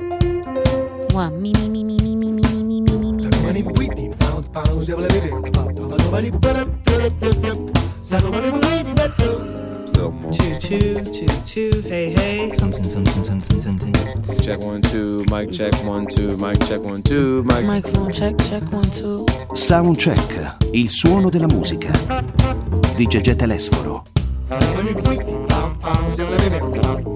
Mua, mi, mi, mi, mi, mi, mi, mi, mi, mi, mi, mi, mi. Choo choo, choo choo, hey hey. Something, something, something, something. Check one, two, mic check one, two, mic check one, two, mic. Microphone check, check one, two. Soundcheck, il suono della musica. Di Gegè Telesforo. Turn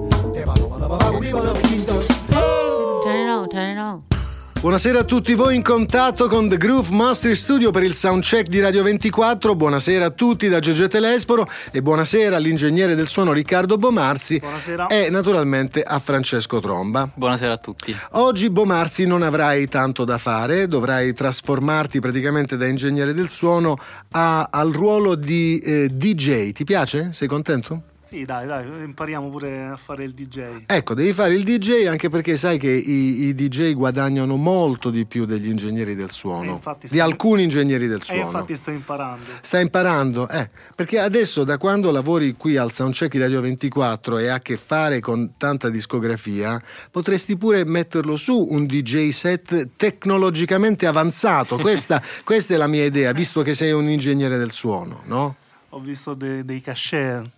Buonasera a tutti voi in contatto con The Groove Master Studio per il soundcheck di Radio 24. Buonasera a tutti da Gegè Telesporo e buonasera all'ingegnere del suono Riccardo Bomarzi Buonasera. e naturalmente a Francesco Tromba. Buonasera a tutti. Oggi Bomarzi non avrai tanto da fare, dovrai trasformarti praticamente da ingegnere del suono a- al ruolo di eh, DJ. Ti piace? Sei contento? Sì, dai, dai, impariamo pure a fare il DJ. Ecco, devi fare il DJ anche perché sai che i, i DJ guadagnano molto di più degli ingegneri del Eh, suono, infatti di sto- alcuni ingegneri del E suono. infatti sto imparando. Stai imparando? Eh, perché adesso da quando lavori qui al Soundcheck di Radio 24 e ha a che fare con tanta discografia, potresti pure metterlo su un DJ set tecnologicamente avanzato. Questa, questa è la mia idea, visto che sei un ingegnere del suono, no? Ho visto de- dei cachet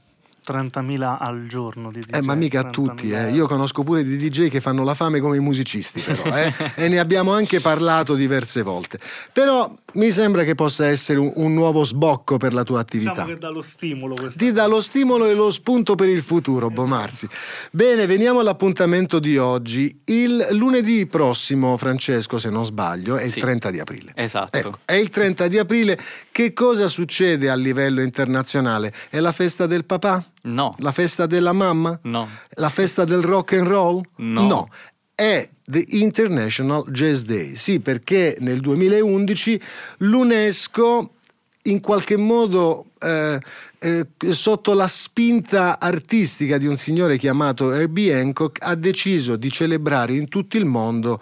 30.000 al giorno di DJ. Eh, ma mica a 30.000 tutti, eh. io conosco pure di DJ che fanno la fame come i musicisti, però, eh. e ne abbiamo anche parlato diverse volte. Però mi sembra che possa essere un, un nuovo sbocco per la tua attività. Diciamo che dà lo stimolo questo. Ti dà lo stimolo e lo spunto per il futuro, Bomarzi. Bene, veniamo all'appuntamento di oggi. Il lunedì prossimo, Francesco, se non sbaglio, è il Sì. 30 di aprile. Esatto. Ecco, è il 30 di aprile. Che cosa succede a livello internazionale? È la festa del papà? No, La festa della mamma? no. La festa del rock and roll? No. È The International Jazz Day. Sì, perché nel 2011 l'UNESCO in qualche modo eh, eh, sotto la spinta artistica di un signore chiamato Herbie Hancock ha deciso di celebrare in tutto il mondo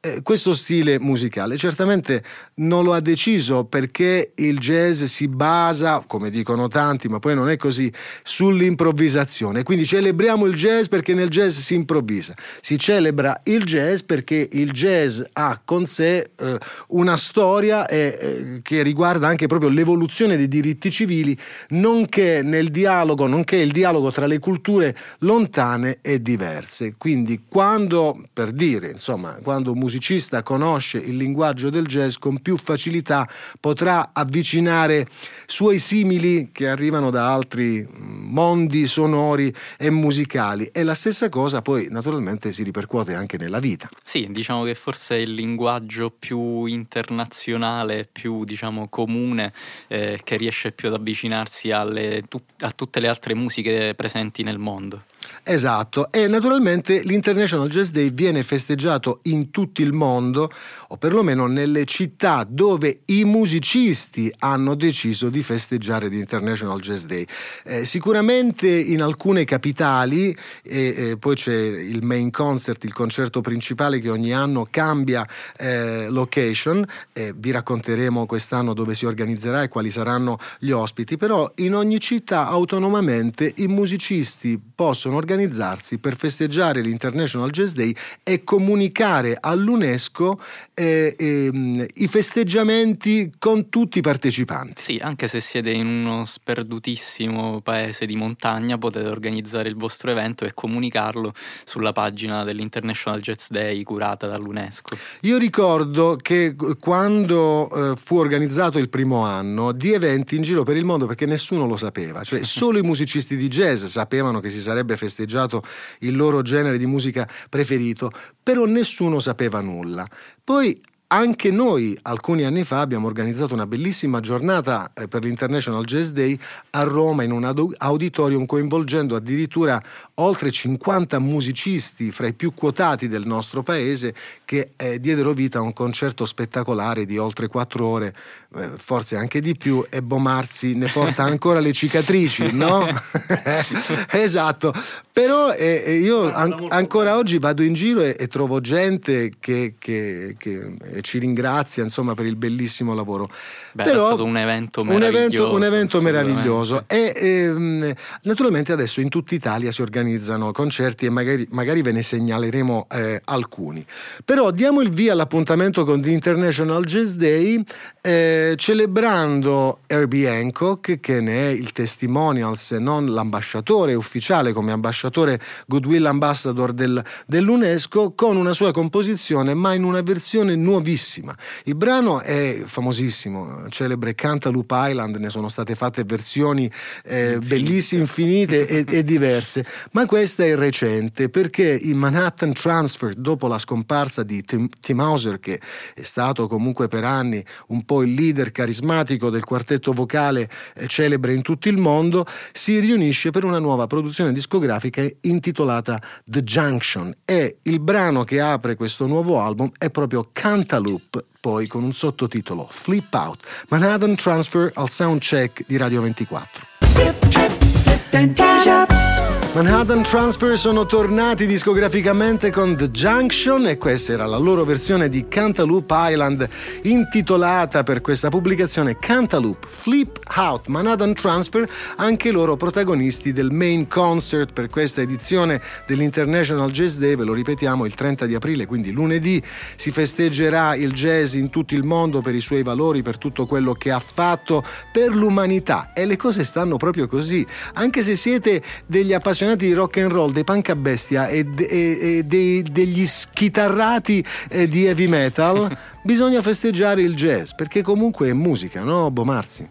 eh, questo stile musicale. Certamente non lo ha deciso perché il jazz si basa, come dicono tanti, ma poi non è così, sull'improvvisazione. Quindi celebriamo il jazz perché nel jazz si improvvisa. Si celebra il jazz perché il jazz ha con sé eh, una storia eh, che riguarda anche proprio l'evoluzione dei diritti civili, nonché nel dialogo, nonché il dialogo tra le culture lontane e diverse. Quindi quando, per dire, insomma, quando un musicista conosce il linguaggio del jazz con più facilità potrà avvicinare suoi simili che arrivano da altri mm, mondi sonori e musicali e la stessa cosa poi naturalmente si ripercuote anche nella vita. Sì, diciamo che forse il linguaggio più internazionale, più diciamo comune, eh, che riesce più ad avvicinarsi alle, a tutte le altre musiche presenti nel mondo. Esatto, e naturalmente l'International Jazz Day viene festeggiato in tutto il mondo, o perlomeno nelle città dove i musicisti hanno deciso di festeggiare l'International Jazz Day. Eh, sicuramente in alcune capitali, e, e poi c'è il main concert, il concerto principale che ogni anno cambia eh, location, e vi racconteremo quest'anno dove si organizzerà e quali saranno gli ospiti, però in ogni città autonomamente i musicisti possono organizzarsi per festeggiare l'International Jazz Day e comunicare all'UNESCO eh, ehm, i festeggiamenti con tutti i partecipanti. Sì, anche se siete in uno sperdutissimo paese di montagna, potete organizzare il vostro evento e comunicarlo sulla pagina dell'International Jazz Day curata dall'UNESCO. Io ricordo che quando eh, fu organizzato il primo anno di eventi in giro per il mondo perché nessuno lo sapeva, cioè solo i musicisti di jazz sapevano che si sarebbe festeggiato il loro genere di musica preferito, però nessuno sapeva nulla. Poi anche noi alcuni anni fa abbiamo organizzato una bellissima giornata eh, per l'International Jazz Day a Roma in un auditorium coinvolgendo addirittura oltre 50 musicisti fra i più quotati del nostro paese che eh, diedero vita a un concerto spettacolare di oltre quattro ore, eh, forse anche di più, e Bomarzi ne porta ancora le cicatrici, no? esatto. Però eh, eh, io an- ancora oggi vado in giro e, e trovo gente che, che, che eh, ci ringrazia insomma, per il bellissimo lavoro. Beh, Però, è stato un evento un meraviglioso. evento, un evento meraviglioso. E ehm, naturalmente adesso in tutta Italia si organizzano concerti e magari, magari ve ne segnaleremo eh, alcuni. Però diamo il via all'appuntamento con The International Jazz Day eh, celebrando Herbie Hancock che ne è il testimonial se non l'ambasciatore ufficiale come ambasciatore Goodwill Ambassador del- dell'UNESCO con una sua composizione ma in una versione nuovissima. Il brano è famosissimo, celebre Cantaloupe Island, ne sono state fatte versioni eh, bellissime, infinite e, e diverse, ma questa è recente perché in Manhattan Transfer, dopo la scomparsa di Tim, Tim Hauser, che è stato comunque per anni un po' il leader carismatico del quartetto vocale eh, celebre in tutto il mondo, si riunisce per una nuova produzione discografica intitolata The Junction e il brano che apre questo nuovo album è proprio Cantaloupe, poi con un sottotitolo Flip Out, Manhattan Transfer al soundcheck di Radio 24. Manhattan Transfer sono tornati discograficamente con The Junction e questa era la loro versione di Cantaloupe Island intitolata per questa pubblicazione Cantaloupe Flip Out Manhattan Transfer, anche loro protagonisti del main concert per questa edizione dell'International Jazz Day, ve lo ripetiamo il 30 di aprile, quindi lunedì si festeggerà il jazz in tutto il mondo per i suoi valori, per tutto quello che ha fatto per l'umanità. E le cose stanno proprio così, anche se siete degli appassionati di rock and roll, dei punk a bestia e, de- e dei- degli schitarrati eh, di heavy metal, bisogna festeggiare il jazz, perché comunque è musica, no Bomarzi?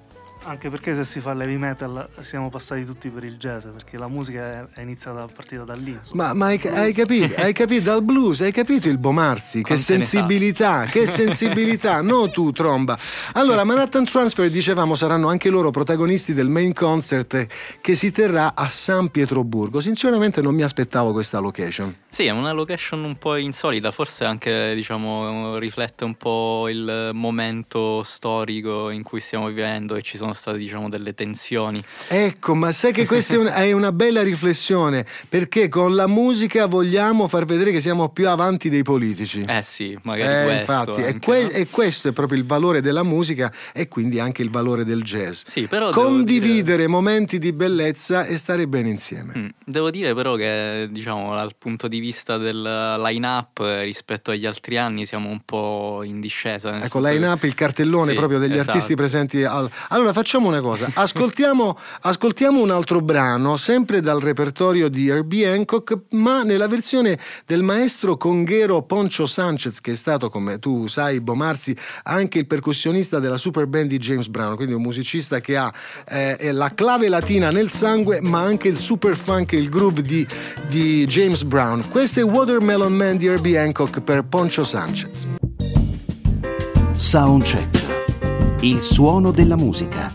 Anche perché se si fa l'heavy metal siamo passati tutti per il jazz, perché la musica è, è iniziata a partire da lì. insomma. Ma, ma hai, hai capito, hai capito dal blues, hai capito il Bomarzi? Che Quante ne sensibilità, che sensibilità, no tu tromba. Allora, Manhattan Transfer, dicevamo, saranno anche loro protagonisti del main concert che si terrà a San Pietroburgo. Sinceramente non mi aspettavo questa location. Sì, è una location un po' insolita, forse anche diciamo, riflette un po' il momento storico in cui stiamo vivendo e ci sono state diciamo, delle tensioni. Ecco, ma sai che questa è, un- è una bella riflessione, perché con la musica vogliamo far vedere che siamo più avanti dei politici. Eh sì, magari Eh, questo. infatti, e, anche, que- no? e questo è proprio il valore della musica e quindi anche il valore del jazz. Sì, però Condividere momenti di bellezza e stare bene insieme. Mm, Devo dire però che diciamo dal punto di vista del line-up rispetto agli altri anni siamo un po' in discesa. Ecco, senso line che- up, il cartellone Sì, proprio degli esatto. artisti presenti al... Allora facciamo una cosa, ascoltiamo, ascoltiamo un altro brano, sempre dal repertorio di Herbie Hancock, ma nella versione del maestro conghero Poncho Sanchez, che è stato, come tu sai, Bomarzi, anche il percussionista della super band di James Brown, quindi un musicista che ha eh, la clave latina nel sangue, ma anche il super funk e il groove di, di James Brown. Questo è Watermelon Man di Herbie Hancock per Poncho Sanchez. Soundcheck. Il suono della musica.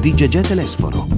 Di Gegè Telesforo.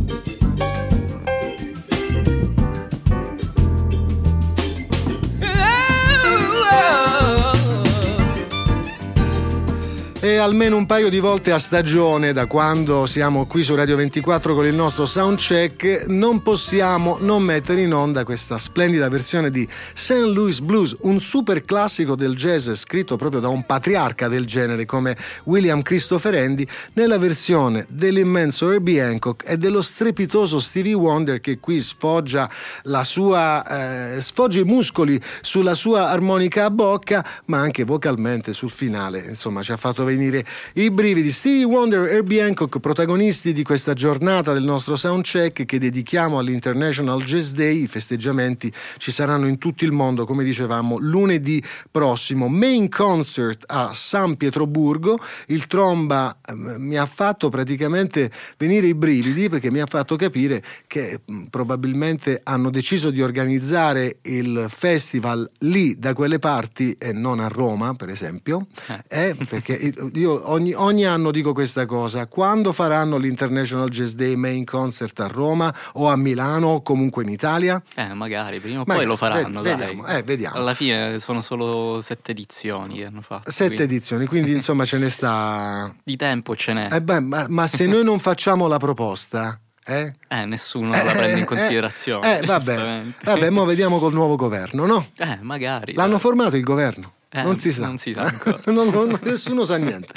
Almeno un paio di volte a stagione, da quando siamo qui su Radio 24 con il nostro soundcheck, non possiamo non mettere in onda questa splendida versione di St. Louis Blues, un super classico del jazz scritto proprio da un patriarca del genere come William Christopher Andy, nella versione dell'immenso Herbie Hancock e dello strepitoso Stevie Wonder che qui sfoggia la sua eh, sfoggia i muscoli sulla sua armonica a bocca, ma anche vocalmente sul finale, insomma, ci ha fatto venire i brividi. Stevie Wonder e Herbie Hancock, protagonisti di questa giornata del nostro soundcheck che dedichiamo all'International Jazz Day. I festeggiamenti ci saranno in tutto il mondo, come dicevamo, lunedì prossimo. Main concert a San Pietroburgo. Il tromba eh, mi ha fatto praticamente venire i brividi perché mi ha fatto capire che mh, probabilmente hanno deciso di organizzare il festival lì da quelle parti e non a Roma, per esempio. Eh, perché io ogni, ogni anno dico questa cosa: quando faranno l'International Jazz Day Main Concert a Roma o a Milano o comunque in Italia? Eh, magari prima o Magari, poi lo faranno. ved- vediamo, eh, vediamo. Alla fine sono solo sette edizioni che hanno fatto. Sette quindi edizioni, quindi insomma ce ne sta. Di tempo ce n'è. Eh beh, ma, ma se noi non facciamo la proposta, Eh? Eh, nessuno la prende in considerazione. Eh, vabbè, onestamente. vabbè, mo vediamo col nuovo governo, no? Eh, magari. L'hanno formato il governo? Eh, non si sa. non si sa ancora. Non- non- nessuno sa niente.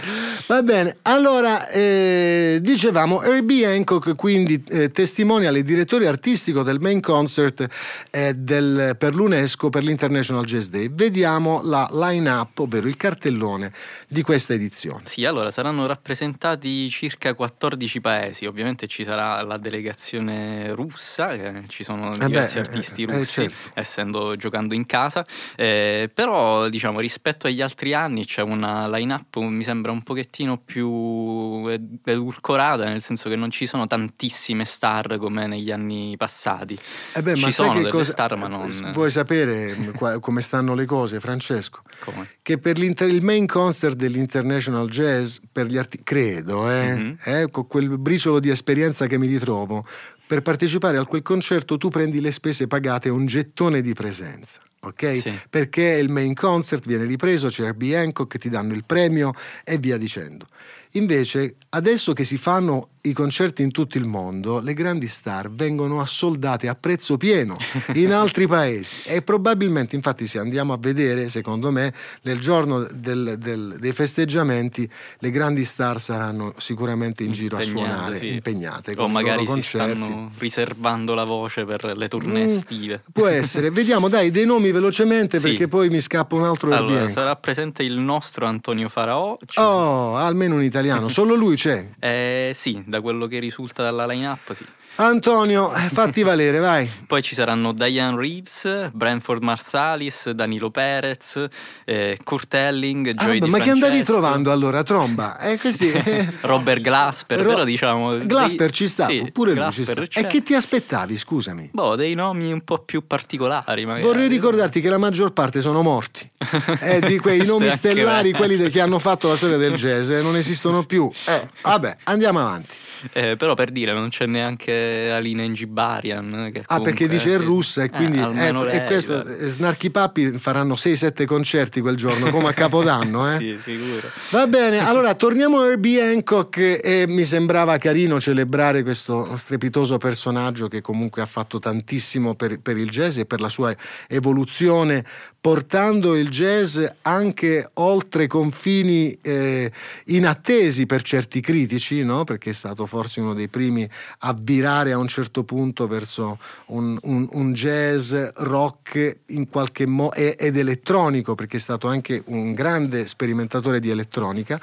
Va bene, allora eh, dicevamo Herbie Hancock quindi eh, testimonial e direttore artistico del main concert eh, del- per l'UNESCO per l'International Jazz Day. Vediamo la line-up, ovvero il cartellone di questa edizione. Sì, allora saranno rappresentati circa 14 paesi, ovviamente ci sarà la delegazione russa, che ci sono beh, diversi eh, artisti eh, russi, certo. essendo giocando in casa, eh, però diciamo rispetto agli altri anni c'è una line-up mi sembra un pochettino più ed- edulcorata, nel senso che non ci sono tantissime star come negli anni passati. Eh beh, ci sono delle cosa- star ma non... Vuoi sapere mm, come stanno le cose, Francesco? Come? che per il main concert dell'International Jazz, per gli arti- credo, eh, Mhm. eh, con quel briciolo di esperienza che mi ritrovo, per partecipare a quel concerto tu prendi le spese pagate e un gettone di presenza. Ok? Sì. Perché il main concert viene ripreso, c'è Herbie Hancock, ti danno il premio e via dicendo. Invece, adesso che si fanno i concerti in tutto il mondo, le grandi star vengono assoldate a prezzo pieno in altri paesi e probabilmente, infatti, se andiamo a vedere, secondo me, nel giorno del- del- dei festeggiamenti, le grandi star saranno sicuramente in giro a suonare, sì. impegnate. O magari si stanno riservando la voce per le tournée Mm, estive. Può essere, vediamo dai dei nomi velocemente Sì. perché poi mi scappa un altro Allora, sarà presente il nostro Antonio Faraò. ci- Oh, almeno un italiano, solo lui c'è. Eh, sì, da quello che risulta dalla line-up, sì. Antonio, eh, fatti valere, vai. Poi ci saranno Diane Reeves, Branford Marsalis, Danilo Perez, eh, Kurt Elling, Ah, Joey Di ma che andavi trovando allora, tromba? È così. eh. Robert Glasper, Ro- però diciamo... Glasper dei- ci sta, sì, pure lui Glasper ci sta. E che ti aspettavi, scusami? Boh, dei nomi un po' più particolari magari. Vorrei ricordarti che la maggior parte sono morti. Eh, di quei nomi stellari, quelli che hanno fatto la storia del jazz, eh, non esistono più. Eh, vabbè, andiamo avanti. Eh, però per dire, non c'è neanche Alina Ingibarian. Che Ah, perché dice è sì. russa e Eh, quindi eh, e lei, questo, guarda. eh, Snarky Papi faranno 6-7 concerti quel giorno, come a Capodanno. Eh? Sì, sicuro. Va bene, allora torniamo a Herbie Hancock e mi sembrava carino celebrare questo strepitoso personaggio che comunque ha fatto tantissimo per, per il jazz e per la sua evoluzione, portando il jazz anche oltre confini eh, inattesi per certi critici, no? perché è stato forse uno dei primi a virare a un certo punto verso un, un- un jazz rock in qualche modo ed elettronico, perché è stato anche un grande sperimentatore di elettronica.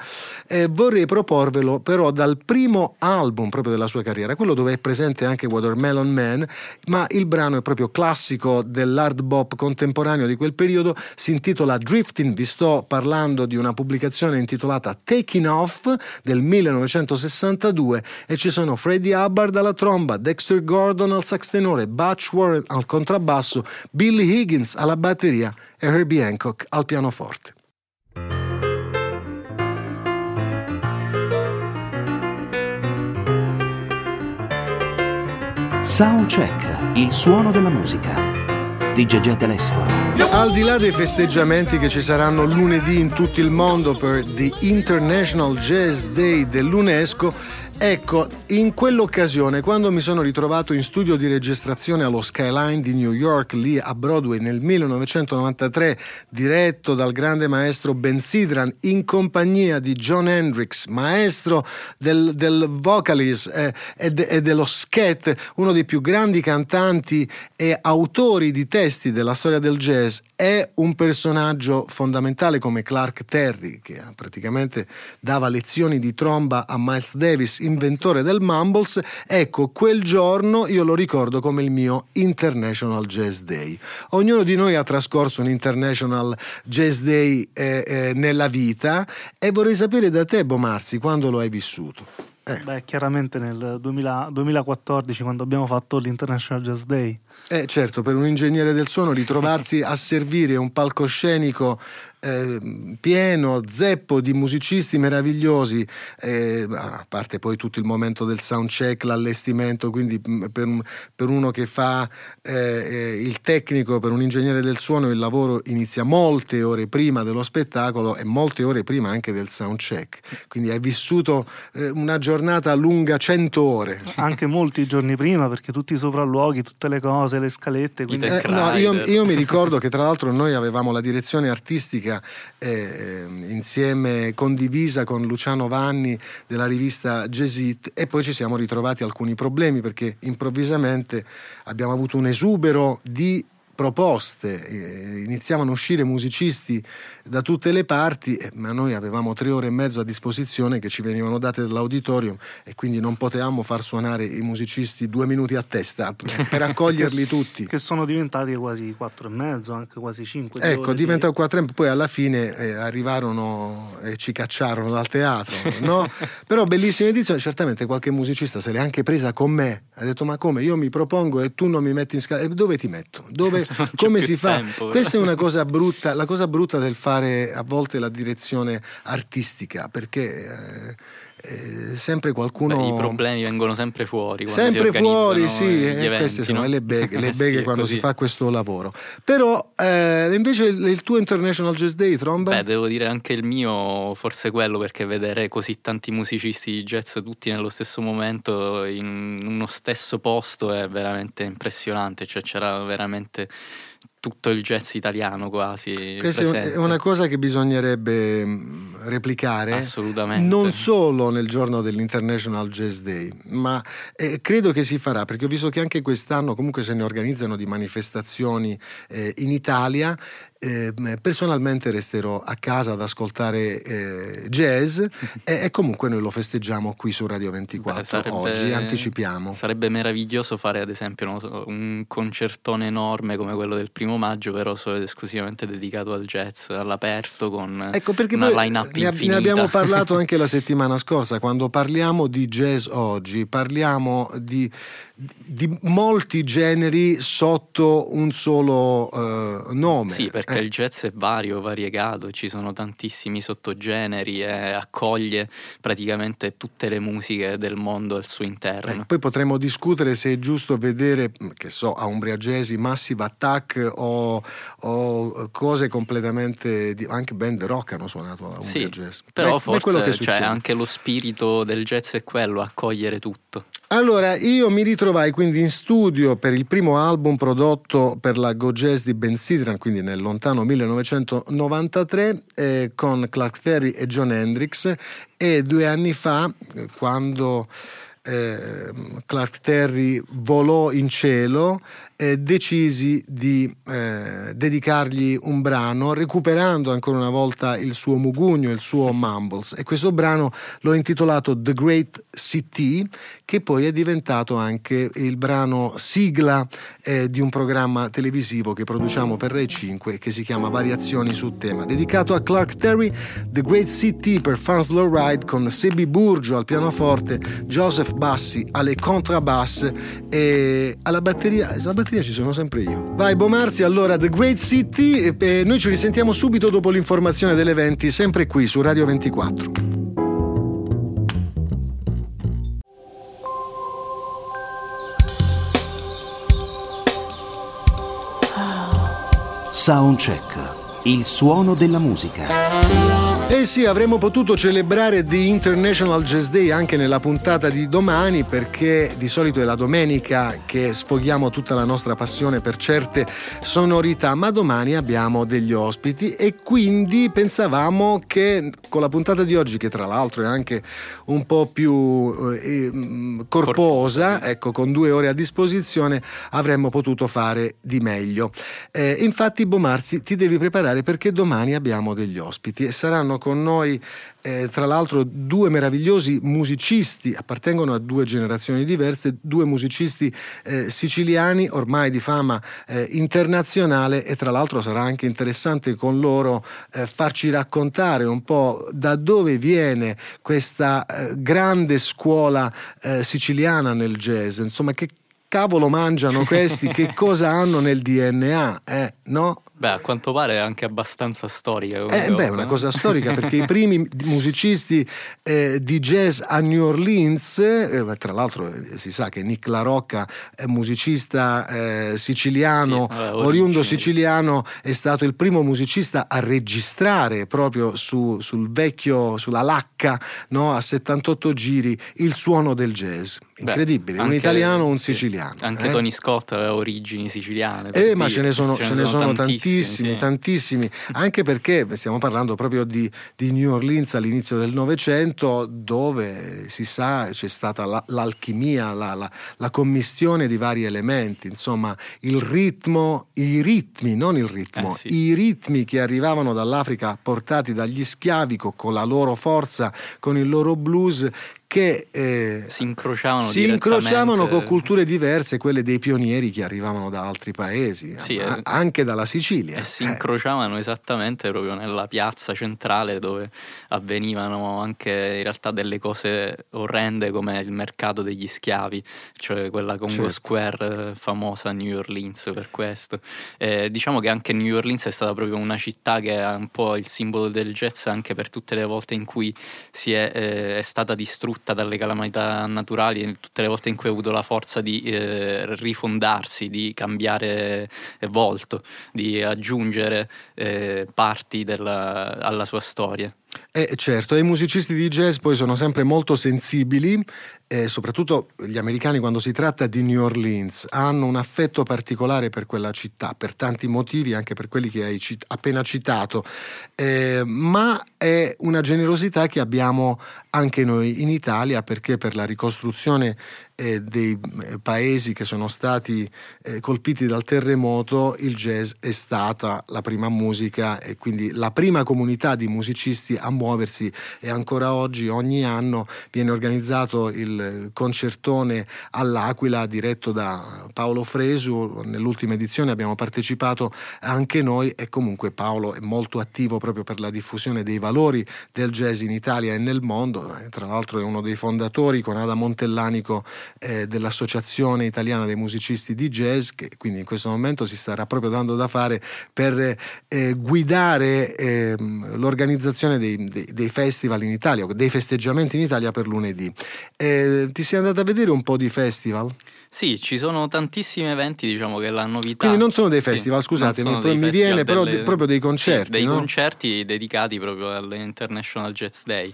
Eh, vorrei proporvelo però dal primo album proprio della sua carriera, quello dove è presente anche Watermelon Man, ma il brano è proprio classico dell'hard bop contemporaneo di quel periodo, si intitola Drifting, vi sto parlando di una pubblicazione intitolata Taking Off del 1962 e ci sono Freddie Hubbard alla tromba, Dexter Gordon al sax tenore, Butch Warren al contrabbasso, Billy Higgins alla batteria e Herbie Hancock al pianoforte. Soundcheck, il suono della musica. Di Gegè Telesforo. Al di là dei festeggiamenti che ci saranno lunedì in tutto il mondo per The International Jazz Day dell'UNESCO, ecco, in quell'occasione, quando mi sono ritrovato in studio di registrazione allo Skyline di New York, lì a Broadway nel 1993, diretto dal grande maestro Ben Sidran, in compagnia di John Hendricks, maestro del, del vocalist eh, e, de- e dello scat, uno dei più grandi cantanti e autori di testi della storia del jazz, è un personaggio fondamentale come Clark Terry, che praticamente dava lezioni di tromba a Miles Davis, inventore del Mumbles. Ecco, quel giorno io lo ricordo come il mio International Jazz Day. Ognuno di noi ha trascorso un International Jazz Day eh, eh, nella vita e vorrei sapere da te, Bomarzi, quando lo hai vissuto. Eh. Beh, chiaramente nel 2000 2014, quando abbiamo fatto l'International Jazz Day, Eh certo, per un ingegnere del suono ritrovarsi a servire un palcoscenico eh, pieno, zeppo di musicisti meravigliosi, eh, a parte poi tutto il momento del soundcheck, l'allestimento, quindi mm, per, per uno che fa eh, eh, il tecnico, per un ingegnere del suono, il lavoro inizia molte ore prima dello spettacolo e molte ore prima anche del soundcheck. Quindi hai vissuto eh, una giornata lunga 100 ore. Anche molti giorni prima, perché tutti i sopralluoghi, tutte le cose, le scalette. Quindi... Eh, no, io, io mi ricordo che tra l'altro noi avevamo la direzione artistica eh, insieme condivisa con Luciano Vanni della rivista Jazzit e poi ci siamo ritrovati alcuni problemi perché improvvisamente abbiamo avuto un esubero di proposte, eh, iniziavano a uscire musicisti da tutte le parti, eh, ma noi avevamo tre ore e mezzo a disposizione che ci venivano date dall'auditorium e quindi non potevamo far suonare i musicisti due minuti a testa per accoglierli Che tutti. Che sono diventati quasi quattro e mezzo, anche quasi cinque. Ecco, diventano quattro e poi alla fine eh, arrivarono e ci cacciarono dal teatro, no? Però bellissima edizione, certamente qualche musicista se l'è anche presa con me, ha detto ma come, io mi propongo e tu non mi metti in scala, e dove ti metto? Dove, Come si fa? tempo. Questa è una cosa brutta, la cosa brutta del fare a volte la direzione artistica, perché eh, eh, sempre qualcuno... Beh, I problemi vengono sempre fuori. Sempre fuori, sì, eh, eventi, queste sono no? le beghe, le sì, beghe è quando così. si fa questo lavoro. Però eh, invece il, il tuo International Jazz Day, Tromba? Beh, devo dire anche il mio, forse quello, perché vedere così tanti musicisti di jazz tutti nello stesso momento, in uno stesso posto, è veramente impressionante. Cioè, c'era veramente tutto il jazz italiano quasi. Questa presente. è una cosa che bisognerebbe replicare. Assolutamente. Non solo nel giorno dell'International Jazz Day, ma eh, credo che si farà, perché ho visto che anche quest'anno comunque se ne organizzano di manifestazioni eh, in Italia. Eh, personalmente resterò a casa ad ascoltare eh, jazz e, e comunque noi lo festeggiamo qui su Radio 24 Beh, sarebbe- oggi, anticipiamo. Sarebbe meraviglioso fare ad esempio so, un concertone enorme come quello del primo maggio, però solo ed esclusivamente dedicato al jazz, all'aperto, con Ecco perché una poi line-up ne, infinita. ne abbiamo parlato anche la settimana scorsa, quando parliamo di jazz oggi, parliamo di, di molti generi sotto un solo eh, nome. Sì, perché Eh, il jazz è vario, variegato, ci sono tantissimi sottogeneri e accoglie praticamente tutte le musiche del mondo al suo interno. eh, poi potremmo discutere se è giusto vedere, che so, a Umbria Jazz, Massive Attack o, o cose completamente... Di, anche band rock hanno suonato a Umbria Sì, Jazz. però Beh, beh, quello che forse cioè, anche lo spirito del jazz è quello, accogliere tutto. Allora, io mi ritrovai quindi in studio per il primo album prodotto per la Go Jazz di Ben Sidran, quindi nel lontano 1993, eh, con Clark Terry e John Hendrix. E due anni fa, quando eh, Clark Terry volò in cielo, eh, decisi di eh, dedicargli un brano recuperando ancora una volta il suo mugugno, il suo mumbles. E questo brano l'ho intitolato The Great CT che poi è diventato anche il brano sigla eh, di un programma televisivo che produciamo per Rai 5 che si chiama Variazioni sul tema dedicato a Clark Terry The Great CT per Fans Low Ride con Sebi Burgio al pianoforte Joseph Bassi alle contrabasse e alla batteria alla batteria ci sono sempre io vai Bomarzi allora The Great City e noi ci risentiamo subito dopo l'informazione delle 20 sempre qui su Radio 24 Soundcheck. Il suono della musica. Eh sì, avremmo potuto celebrare The International Jazz Day anche nella puntata di domani perché di solito è la domenica che sfoghiamo tutta la nostra passione per certe sonorità, ma domani abbiamo degli ospiti e quindi pensavamo che con la puntata di oggi, che tra l'altro è anche un po' più eh, mm, corposa, ecco, con due ore a disposizione, avremmo potuto fare di meglio. Eh, infatti, Bomarzi, ti devi preparare perché domani abbiamo degli ospiti e saranno con noi eh, tra l'altro due meravigliosi musicisti, appartengono a due generazioni diverse, due musicisti eh, siciliani ormai di fama eh, internazionale e tra l'altro sarà anche interessante con loro eh, farci raccontare un po' da dove viene questa eh, grande scuola eh, siciliana nel jazz, insomma che cavolo mangiano questi, che cosa hanno nel DNA, eh, no? Beh, a quanto pare è anche abbastanza storica. Eh, beh, è una no? cosa storica perché i primi musicisti eh, di jazz a New Orleans, eh, tra l'altro eh, si sa che Nick La Rocca è musicista eh, siciliano, Sì, vabbè, oriundo siciliano, è stato il primo musicista a registrare proprio su- sul vecchio, sulla lacca, no, a 78 giri, il suono del jazz. Beh, Incredibile, un anche- italiano o un siciliano. Anche eh? Tony Scott aveva origini siciliane. Eh, ma ce ne sono, ce ne sono tantissimi, sì. tantissimi, anche perché stiamo parlando proprio di, di New Orleans all'inizio del Novecento, dove si sa c'è stata la- l'alchimia, la, la- la commistione di vari elementi, insomma, il ritmo, i ritmi, non il ritmo, Eh, sì. i ritmi che arrivavano dall'Africa portati dagli schiavi co- con la loro forza, con il loro blues che eh, Si incrociavano si incrociavano con culture diverse, quelle dei pionieri che arrivavano da altri paesi, Sì, ma eh. anche dalla Sicilia. E si Eh, incrociavano esattamente proprio nella piazza centrale dove avvenivano anche in realtà delle cose orrende come il mercato degli schiavi, cioè quella Congo Certo. Square eh, famosa a New Orleans per questo. Eh, diciamo che anche New Orleans è stata proprio una città che è un po' il simbolo del jazz anche per tutte le volte in cui si è, eh, è stata distrutta dalle calamità naturali, tutte le volte in cui ha avuto la forza di eh, rifondarsi, di cambiare volto, di aggiungere eh, parti della- alla sua storia. Eh, certo, i musicisti di jazz poi sono sempre molto sensibili, eh, soprattutto gli americani quando si tratta di New Orleans, hanno un affetto particolare per quella città, per tanti motivi, anche per quelli che hai cit- appena citato, Eh, ma è una generosità che abbiamo anche noi in Italia perché per la ricostruzione eh, dei paesi che sono stati eh, colpiti dal terremoto, il jazz è stata la prima musica e quindi la prima comunità di musicisti a muoversi e ancora oggi ogni anno viene organizzato il concertone all'Aquila diretto da Paolo Fresu, nell'ultima edizione abbiamo partecipato anche noi e comunque Paolo è molto attivo proprio per la diffusione dei valori del jazz in Italia e nel mondo, Eh, tra l'altro è uno dei fondatori con Ada Montellanico eh, dell'Associazione Italiana dei Musicisti di Jazz, che quindi in questo momento si starà proprio dando da fare per eh, guidare ehm, l'organizzazione dei, dei- dei festival in Italia, dei festeggiamenti in Italia per lunedì. Eh, ti sei andato a vedere un po' di festival? Sì, ci sono tantissimi eventi, diciamo che la novità... Quindi non sono dei Sì, festival, scusatemi, poi dei mi festival, viene però delle- di- proprio dei sì, concerti, dei no? concerti dedicati proprio all'International Jazz Day.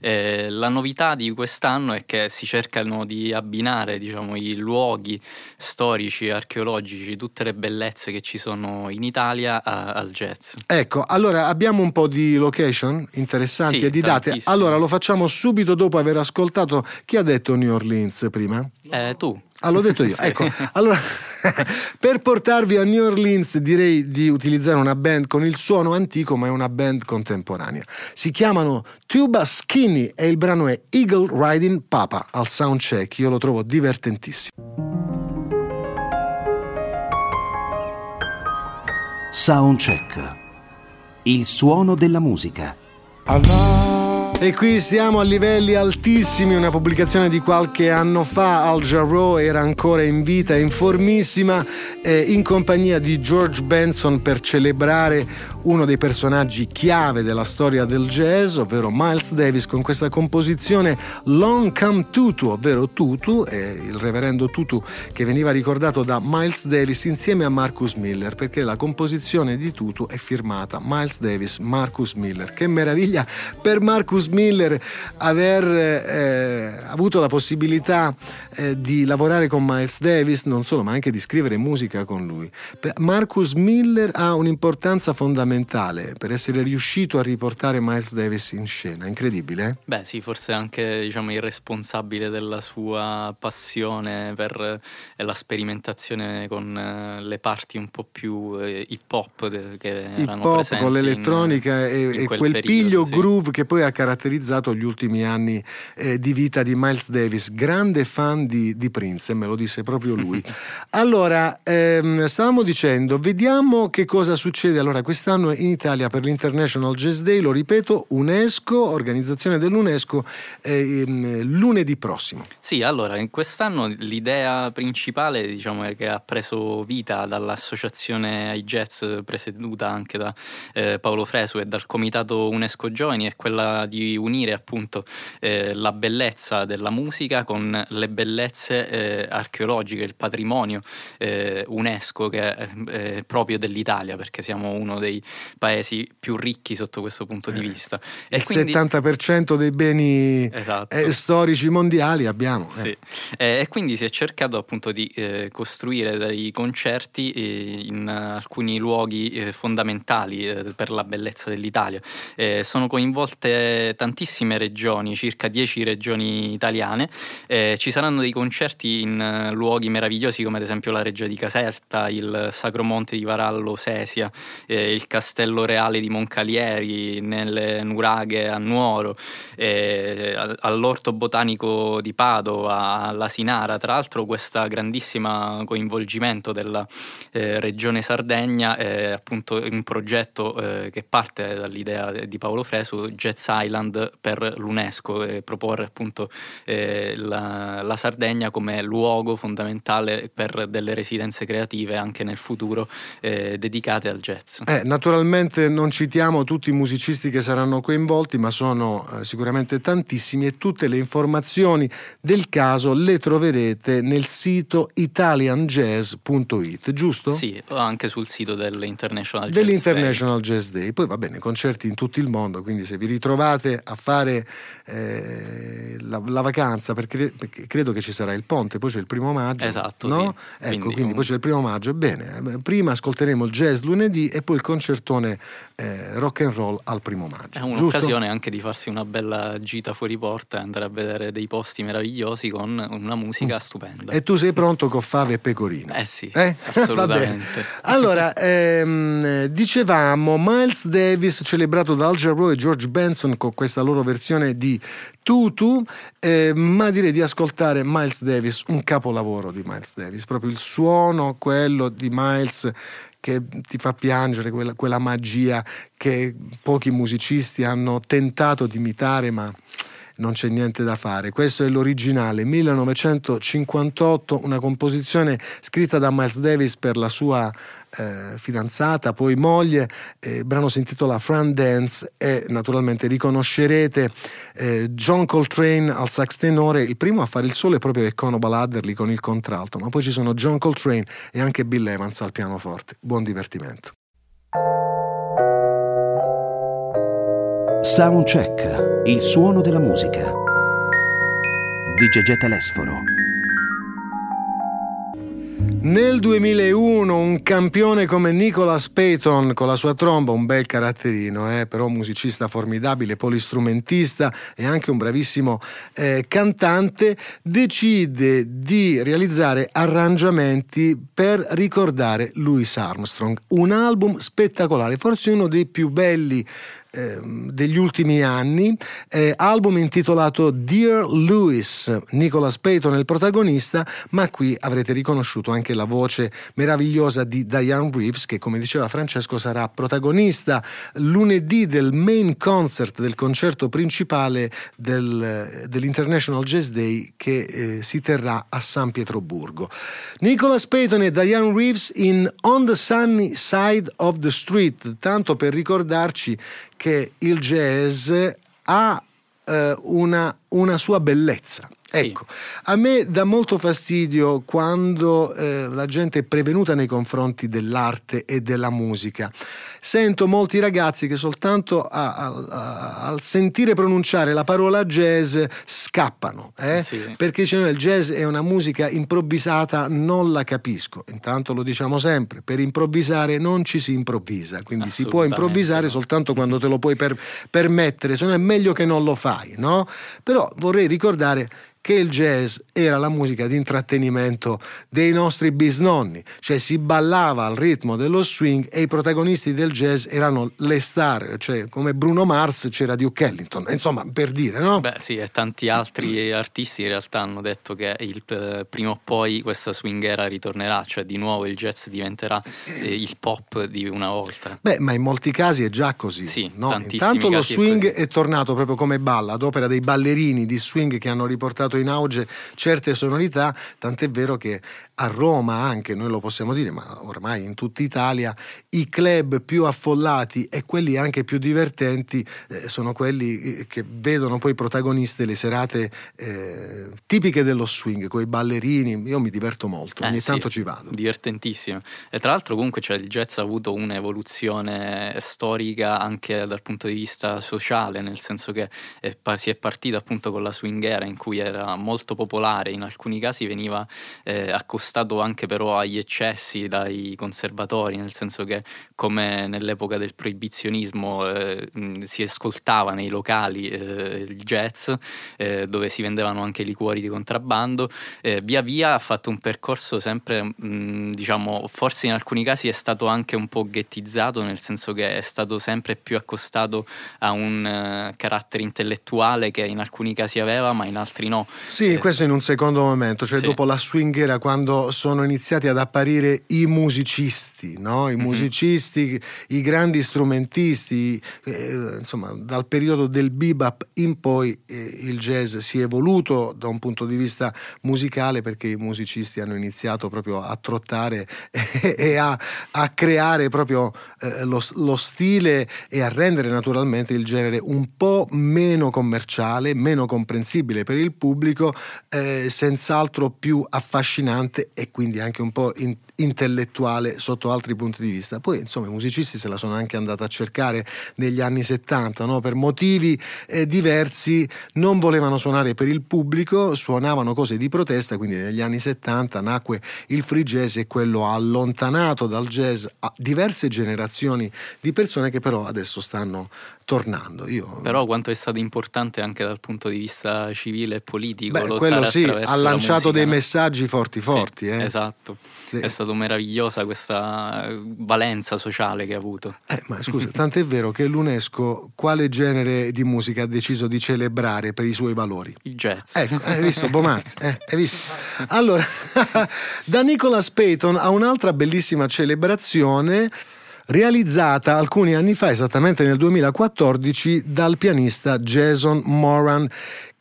Eh, la novità di quest'anno è che si cercano di abbinare diciamo, i luoghi storici, archeologici, tutte le bellezze che ci sono in Italia a- al jazz. Ecco, allora abbiamo un po' di location interessanti Sì, e di date. tantissime. Allora lo facciamo subito dopo aver ascoltato chi ha detto New Orleans prima? Eh, tu? Ah, l'ho detto io. Sì. Ecco, allora per portarvi a New Orleans direi di utilizzare una band con il suono antico, ma è una band contemporanea. Si chiamano Tuba Skinny e il brano è Eagle Riding Papa al soundcheck. Io lo trovo divertentissimo. Soundcheck. Il suono della musica. E qui siamo a livelli altissimi, una pubblicazione di qualche anno fa, Al Jarreau era ancora in vita, in formissima, eh, in compagnia di George Benson per celebrare uno dei personaggi chiave della storia del jazz, ovvero Miles Davis, con questa composizione Long Come Tutu, ovvero Tutu, eh, il reverendo Tutu che veniva ricordato da Miles Davis insieme a Marcus Miller, perché la composizione di Tutu è firmata Miles Davis, Marcus Miller. Che meraviglia per Marcus Miller aver eh, avuto la possibilità eh, di lavorare con Miles Davis, non solo, ma anche di scrivere musica con lui. Marcus Miller ha un'importanza fondamentale per essere riuscito a riportare Miles Davis in scena. Incredibile, eh? Beh sì, forse anche diciamo, il responsabile della sua passione per eh, la sperimentazione con eh, le parti un po' più hip hop che Hip erano hop con in- l'elettronica e, in e quel quel periodo, piglio sì. groove che poi ha caratterizzato gli ultimi anni eh, di vita di Miles Davis, grande fan di, di Prince, me lo disse proprio lui. allora, ehm, stavamo dicendo, vediamo che cosa succede allora quest'anno in Italia per l'International Jazz Day, lo ripeto, UNESCO, organizzazione dell'UNESCO, eh, lunedì prossimo. Sì, allora, in quest'anno l'idea principale diciamo, che ha preso vita dall'associazione ai jazz presieduta anche da eh, Paolo Fresu e dal comitato UNESCO Giovani è quella di unire appunto eh, la bellezza della musica con le bellezze eh, archeologiche, il patrimonio eh, UNESCO che è proprio dell'Italia perché siamo uno dei paesi più ricchi sotto questo punto di vista. E il quindi... 70% dei beni esatto. Eh, storici mondiali abbiamo. Sì. Eh. e quindi si è cercato appunto di costruire dei concerti in alcuni luoghi fondamentali per la bellezza dell'Italia. Eh, sono coinvolte tantissime regioni, circa 10 regioni italiane. Eh, ci saranno dei concerti in luoghi meravigliosi come ad esempio la Reggia di Caserta, il Sacromonte di Varallo Sesia, eh, il Castello Reale di Moncalieri, nelle Nuraghe a Nuoro, eh, all'Orto Botanico di Padova, alla Sinara. Tra l'altro questo grandissimo coinvolgimento della eh, regione Sardegna è appunto un progetto eh, che parte dall'idea di Paolo Fresu, Jazz Island per l'UNESCO e proporre appunto eh, la, la, Sardegna come luogo fondamentale per delle residenze creative anche nel futuro eh, dedicate al jazz. Eh, naturalmente non citiamo tutti i musicisti che saranno coinvolti, ma sono eh, sicuramente tantissimi e tutte le informazioni del caso le troverete nel sito italianjazz.it, giusto? Sì, anche sul sito dell'International Jazz dell'International. Jazz Day. Poi va bene, concerti in tutto il mondo, quindi se vi ritrovate a fare eh, la, la, vacanza, perché, perché, credo che ci sarà il ponte, poi c'è il primo maggio. Esatto. No? Sì. Ecco, quindi, quindi poi c'è il primo maggio. Bene, eh, prima ascolteremo il jazz lunedì e poi il concertone eh, rock and roll al primo maggio. È un'occasione giusto? anche di farsi una bella gita fuori porta e andare a vedere dei posti meravigliosi con una musica mm. stupenda. E tu sei pronto con fave e pecorino? Eh sì, eh? assolutamente. allora, ehm, dicevamo Miles Davis celebrato da Al Jarreau e George Benson con questa loro versione di Tutu, eh, ma direi di ascoltare Miles Davis, un capolavoro di Miles Davis, proprio il suono, quello di Miles che ti fa piangere, quella, quella magia che pochi musicisti hanno tentato di imitare, ma non c'è niente da fare. Questo è l'originale 1958, una composizione scritta da Miles Davis per la sua eh, fidanzata, poi moglie. Eh, il brano si intitola Fran Dance e naturalmente riconoscerete eh, John Coltrane al sax tenore. Il primo a fare il solo è proprio Conobal Adderley con il contralto, ma poi ci sono John Coltrane e anche Bill Evans al pianoforte. Buon divertimento. Soundcheck, il suono della musica di Gegè Telesforo. Nel 2001 un campione come Nicholas Payton con la sua tromba, un bel caratterino, eh, però musicista formidabile, polistrumentista e anche un bravissimo eh, cantante, decide di realizzare arrangiamenti per ricordare Louis Armstrong. Un album spettacolare, forse uno dei più belli Ehm, degli ultimi anni, eh, album intitolato Dear Louis, Nicholas Payton è il protagonista, ma qui avrete riconosciuto anche la voce meravigliosa di Diane Reeves che come diceva Francesco sarà protagonista lunedì del main concert del concerto principale del, dell'International Jazz Day che eh, si terrà a San Pietroburgo. Nicholas Payton e Diane Reeves in On the Sunny Side of the Street, tanto per ricordarci che il jazz ha eh, una, una sua bellezza. Ecco, a me dà molto fastidio quando eh, la gente è prevenuta nei confronti dell'arte e della musica. Sento molti ragazzi che soltanto a, a, a, al sentire pronunciare la parola jazz scappano, eh? sì. perché dicono il jazz è una musica improvvisata, non la capisco. Intanto lo diciamo sempre, per improvvisare non ci si improvvisa, quindi si può improvvisare no. soltanto quando te lo puoi per, permettere, se no è meglio che non lo fai, no? Però vorrei ricordare che il jazz era la musica di intrattenimento dei nostri bisnonni, cioè si ballava al ritmo dello swing e i protagonisti del jazz erano le star, cioè come Bruno Mars c'era Duke Ellington, insomma per dire, no? Beh sì, e tanti altri artisti in realtà hanno detto che il, eh, prima o poi questa swinghera ritornerà, cioè di nuovo il jazz diventerà eh, il pop di una volta. Beh, ma in molti casi è già così. Sì, no? Intanto lo è swing così. è, tornato proprio come balla, ad opera dei ballerini di swing che hanno riportato in auge certe sonorità, tant'è vero che a Roma anche, noi lo possiamo dire, ma ormai in tutta Italia, i club più affollati e quelli anche più divertenti eh, sono quelli eh, che vedono poi protagoniste le serate eh, tipiche dello swing, con i ballerini. Io mi diverto molto, Eh, ogni sì, tanto ci vado. Divertentissimo. E tra l'altro comunque cioè, il jazz ha avuto un'evoluzione storica anche dal punto di vista sociale, nel senso che è si è partito appunto con la swinghera in cui era molto popolare, in alcuni casi veniva eh, accostato anche però agli eccessi dai conservatori, nel senso che come nell'epoca del proibizionismo eh, si ascoltava nei locali eh, il jazz eh, dove si vendevano anche liquori di contrabbando, eh, via via ha fatto un percorso sempre, mh, diciamo, forse in alcuni casi è stato anche un po' ghettizzato, nel senso che è stato sempre più accostato a un eh, carattere intellettuale che in alcuni casi aveva, ma in altri no. Sì, Eh, questo in un secondo momento, cioè Sì. dopo la swinghera, quando sono iniziati ad apparire i musicisti, no? i Mhm. musicisti, i grandi strumentisti, eh, insomma, dal periodo del bebop in poi eh, il jazz si è evoluto da un punto di vista musicale perché i musicisti hanno iniziato proprio a trottare e, e a, a creare proprio eh, lo, lo stile e a rendere naturalmente il genere un po' meno commerciale, meno comprensibile per il pubblico, eh, senz'altro più affascinante e quindi anche un po' in- intellettuale sotto altri punti di vista. Poi insomma i musicisti se la sono anche andata a cercare negli anni 70, no? per motivi eh, diversi non volevano suonare per il pubblico, suonavano cose di protesta, quindi negli anni 70 nacque il free jazz e quello ha allontanato dal jazz a diverse generazioni di persone che però adesso stanno tornando. Io, Però quanto è stato importante anche dal punto di vista civile e politico. Beh, quello sì, ha la lanciato musica, dei no? messaggi forti Sì, forti. eh. Esatto, Sì. è stata meravigliosa questa eh, valenza sociale che ha avuto. Eh, ma scusa, tant'è vero che l'UNESCO quale genere di musica ha deciso di celebrare per i suoi valori? Il jazz. Ecco, hai visto, Bomarzi? Eh, hai visto? Allora, da Nicholas Payton a un'altra bellissima celebrazione realizzata alcuni anni fa, esattamente nel 2014, dal pianista Jason Moran,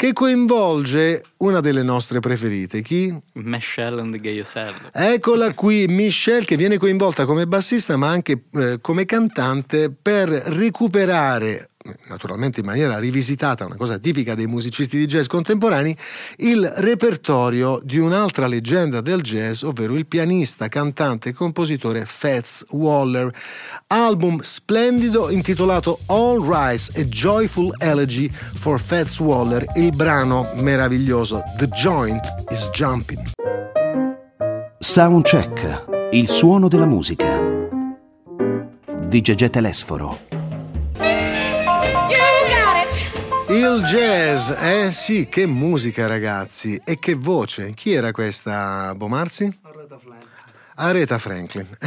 che coinvolge una delle nostre preferite. Chi? Michelle and the Gay Yourself. Eccola qui, Michelle, che viene coinvolta come bassista ma anche eh, come cantante per recuperare, naturalmente in maniera rivisitata, una cosa tipica dei musicisti di jazz contemporanei, il repertorio di un'altra leggenda del jazz, ovvero il pianista, cantante e compositore Fats Waller. Album splendido intitolato All Rise a Joyful Elegy for Fats Waller, il brano meraviglioso The Joint is Jumping. Soundcheck, il suono della musica. Di Gegè Telesforo. Il jazz, eh sì, che musica ragazzi e che voce. Chi era questa, Bomarzi? Aretha Franklin.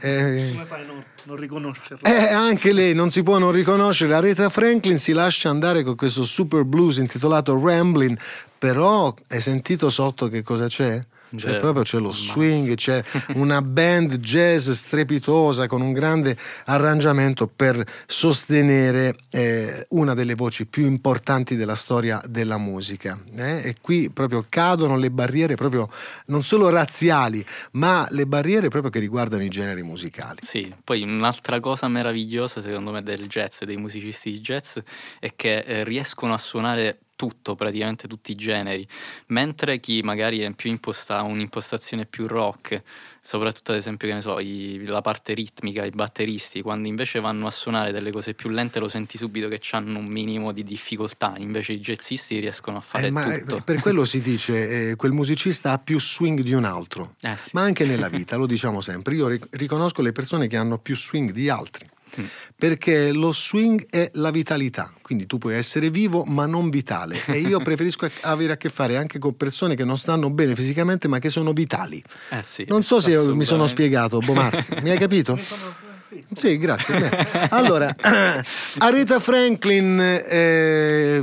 Eh, eh, Come fai a non, non riconoscerlo? eh, anche lei non si può non riconoscere. Aretha Franklin si lascia andare con questo super blues intitolato Ramblin', però hai sentito sotto che cosa c'è? Cioè, Beh, proprio c'è lo ammazza. swing, c'è una band jazz strepitosa con un grande arrangiamento per sostenere eh, una delle voci più importanti della storia della musica. eh. E qui proprio cadono le barriere proprio non solo razziali, ma le barriere proprio che riguardano i generi musicali. Sì, poi un'altra cosa meravigliosa secondo me del jazz e dei musicisti di jazz è che eh, riescono a suonare tutto, praticamente tutti i generi, mentre chi magari è più imposta, ha un'impostazione più rock, soprattutto ad esempio che ne so, i- la parte ritmica, i batteristi, quando invece vanno a suonare delle cose più lente lo senti subito che hanno un minimo di difficoltà, invece i jazzisti riescono a fare Eh, ma eh, tutto. per quello si dice eh, quel musicista ha più swing di un altro. Eh sì. Ma anche nella vita, lo diciamo sempre. Io ric- riconosco le persone che hanno più swing di altri. Mm. perché lo swing è la vitalità, quindi tu puoi essere vivo ma non vitale e io preferisco avere a che fare anche con persone che non stanno bene fisicamente ma che sono vitali. Eh sì, Non so se mi sono spiegato, Bomarzi, mi hai capito? Mi sono- sì. Sì, grazie. Beh, Allora, Aretha Franklin eh,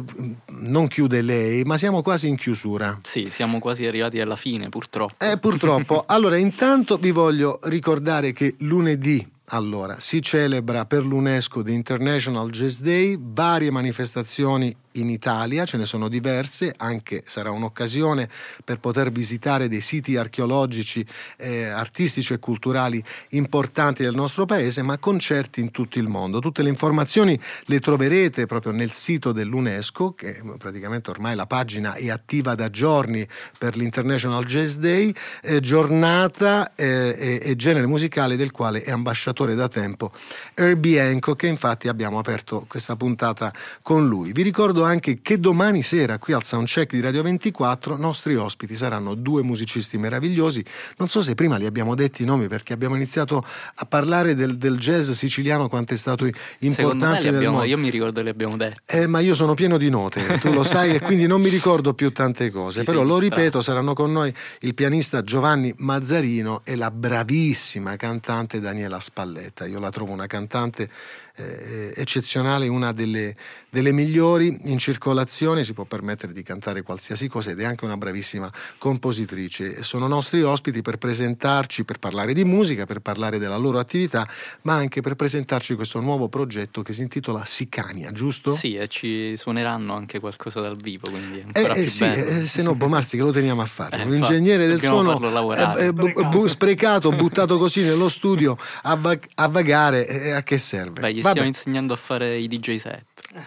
non chiude lei, ma siamo quasi in chiusura. Sì, siamo quasi arrivati alla fine, purtroppo. Eh, purtroppo. Allora, intanto vi voglio ricordare che lunedì. Allora, si celebra per l'UNESCO The International Jazz Day, varie manifestazioni in Italia, ce ne sono diverse, anche sarà un'occasione per poter visitare dei siti archeologici, eh, artistici e culturali importanti del nostro paese, ma concerti in tutto il mondo. Tutte le informazioni le troverete proprio nel sito dell'UNESCO, che praticamente ormai la pagina è attiva da giorni per l'International Jazz Day, eh, giornata eh, e, genere musicale del quale è ambasciatore da tempo Herbie Hancock, che infatti abbiamo aperto questa puntata con lui. Vi ricordo anche che domani sera qui al Soundcheck di Radio 24 nostri ospiti saranno due musicisti meravigliosi. Non so se prima li abbiamo detti i nomi perché abbiamo iniziato a parlare del, del jazz siciliano quanto è stato importante abbiamo, io mi ricordo che li abbiamo detti. Eh, ma io sono pieno di note, tu lo sai, e quindi non mi ricordo più tante cose. Ti Però sei lo ripeto, saranno con noi il pianista Giovanni Mazzarino e la bravissima cantante Daniela Spalletta. Io la trovo una cantante eh, eccezionale, una delle, delle migliori in circolazione, si può permettere di cantare qualsiasi cosa ed è anche una bravissima compositrice. Sono nostri ospiti per presentarci, per parlare di musica, per parlare della loro attività, ma anche per presentarci questo nuovo progetto che si intitola Sicania, giusto? Sì, e ci suoneranno anche qualcosa dal vivo, quindi è Eh, ancora eh più sì, bello. eh, se no Bomarzi che lo teniamo a fare. Eh, Un infatti, ingegnere del suono lavorare. eh, eh, bu- sprecato, buttato così nello studio a, va- a vagare, eh, a che serve? Beh, gli Vabbè. stiamo insegnando a fare i DJ set.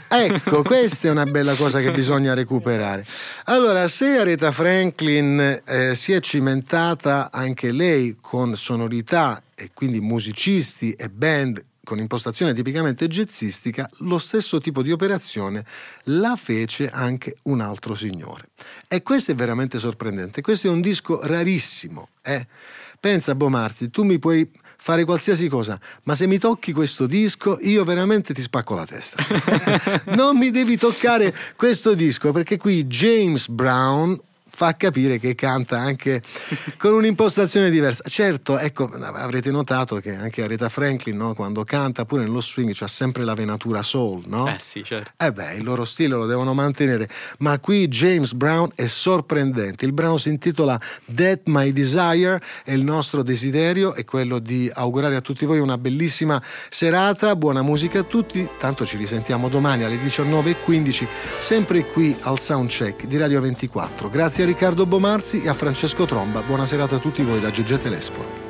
Ecco, questa è una bella cosa che bisogna recuperare. Allora, se Aretha Franklin eh, si è cimentata anche lei con sonorità e quindi musicisti e band con impostazione tipicamente jazzistica, lo stesso tipo di operazione la fece anche un altro signore. E questo è veramente sorprendente. Questo è un disco rarissimo. eh. Pensa, Bomarzi, tu mi puoi fare qualsiasi cosa, ma se mi tocchi questo disco io veramente ti spacco la testa. non mi devi toccare questo disco perché qui James Brown fa capire che canta anche con un'impostazione diversa. Certo, ecco, avrete notato che anche Aretha Franklin, no, quando canta pure nello swing, c'ha sempre la venatura soul, no? Eh sì, certo. Eh beh, il loro stile lo devono mantenere, ma qui James Brown è sorprendente. Il brano si intitola That My Desire e il nostro desiderio è quello di augurare a tutti voi una bellissima serata, buona musica a tutti, tanto ci risentiamo domani alle 19.15 sempre qui al Soundcheck di Radio 24. Grazie a Riccardo Bomarzi e a Francesco Tromba. Buona serata a tutti voi da Gegge Telesforo.